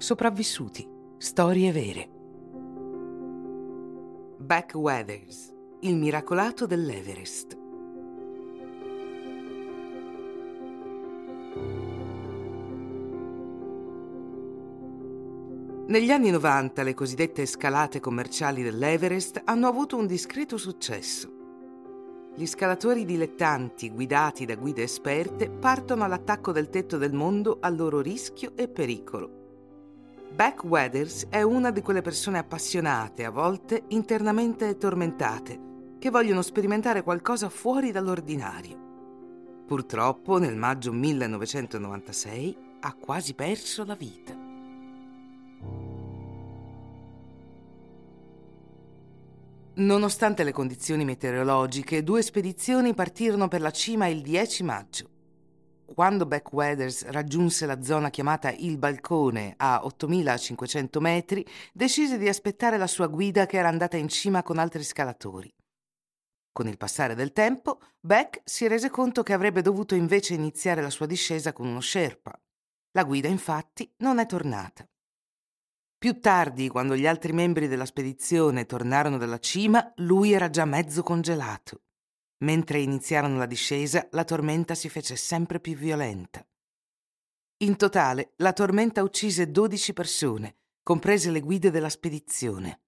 Sopravvissuti. Storie vere. Beck Weathers, il miracolato dell'Everest. Negli anni 90 le cosiddette scalate commerciali dell'Everest hanno avuto un discreto successo. Gli scalatori dilettanti, guidati da guide esperte, partono all'attacco del tetto del mondo a loro rischio e pericolo. Beck Weathers è una di quelle persone appassionate, a volte internamente tormentate, che vogliono sperimentare qualcosa fuori dall'ordinario. Purtroppo nel maggio 1996 ha quasi perso la vita. Nonostante le condizioni meteorologiche, due spedizioni partirono per la cima il 10 maggio. Quando Beck Weathers raggiunse la zona chiamata Il Balcone a 8500 metri, decise di aspettare la sua guida che era andata in cima con altri scalatori. Con il passare del tempo, Beck si rese conto che avrebbe dovuto invece iniziare la sua discesa con uno Sherpa. La guida infatti non è tornata. Più tardi, quando gli altri membri della spedizione tornarono dalla cima, lui era già mezzo congelato. Mentre iniziarono la discesa, la tormenta si fece sempre più violenta. In totale, la tormenta uccise 12 persone, comprese le guide della spedizione.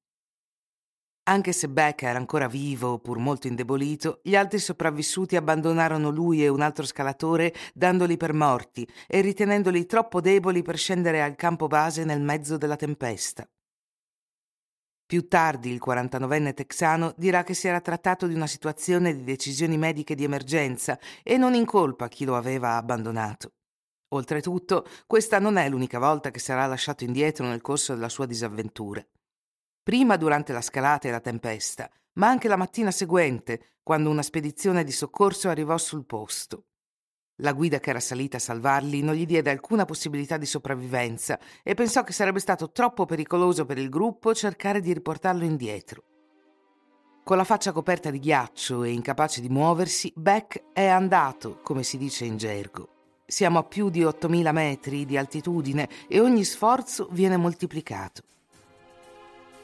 Anche se Beck era ancora vivo, pur molto indebolito, gli altri sopravvissuti abbandonarono lui e un altro scalatore dandoli per morti e ritenendoli troppo deboli per scendere al campo base nel mezzo della tempesta. Più tardi il 49enne texano dirà che si era trattato di una situazione di decisioni mediche di emergenza e non incolpa chi lo aveva abbandonato. Oltretutto, questa non è l'unica volta che sarà lasciato indietro nel corso della sua disavventura prima durante la scalata e la tempesta, ma anche la mattina seguente, quando una spedizione di soccorso arrivò sul posto. La guida che era salita a salvarli non gli diede alcuna possibilità di sopravvivenza e pensò che sarebbe stato troppo pericoloso per il gruppo cercare di riportarlo indietro. Con la faccia coperta di ghiaccio e incapace di muoversi, Beck è andato, come si dice in gergo. Siamo a più di 8.000 metri di altitudine e ogni sforzo viene moltiplicato.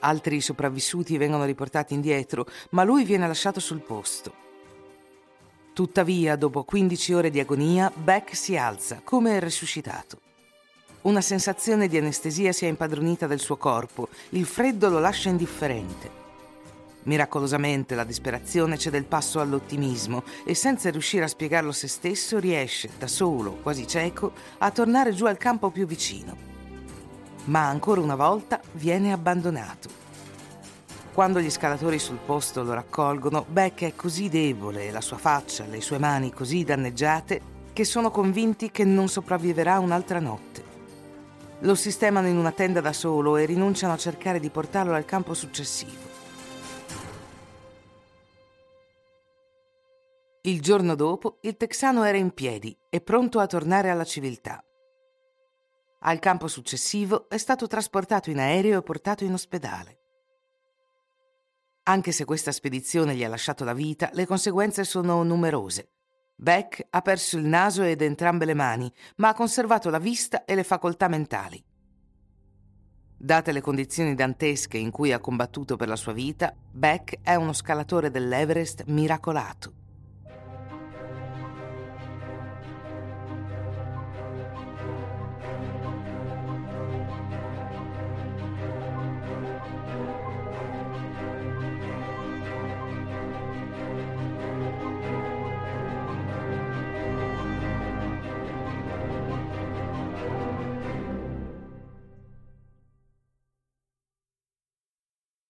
Altri sopravvissuti vengono riportati indietro, ma lui viene lasciato sul posto. Tuttavia, dopo 15 ore di agonia, Beck si alza, come resuscitato. Una sensazione di anestesia si è impadronita del suo corpo, il freddo lo lascia indifferente. Miracolosamente la disperazione cede il passo all'ottimismo e senza riuscire a spiegarlo se stesso riesce, da solo, quasi cieco, a tornare giù al campo più vicino ma ancora una volta viene abbandonato. Quando gli scalatori sul posto lo raccolgono, Beck è così debole, la sua faccia, le sue mani così danneggiate, che sono convinti che non sopravviverà un'altra notte. Lo sistemano in una tenda da solo e rinunciano a cercare di portarlo al campo successivo. Il giorno dopo il texano era in piedi e pronto a tornare alla civiltà. Al campo successivo è stato trasportato in aereo e portato in ospedale. Anche se questa spedizione gli ha lasciato la vita, le conseguenze sono numerose. Beck ha perso il naso ed entrambe le mani, ma ha conservato la vista e le facoltà mentali. Date le condizioni dantesche in cui ha combattuto per la sua vita, Beck è uno scalatore dell'Everest miracolato.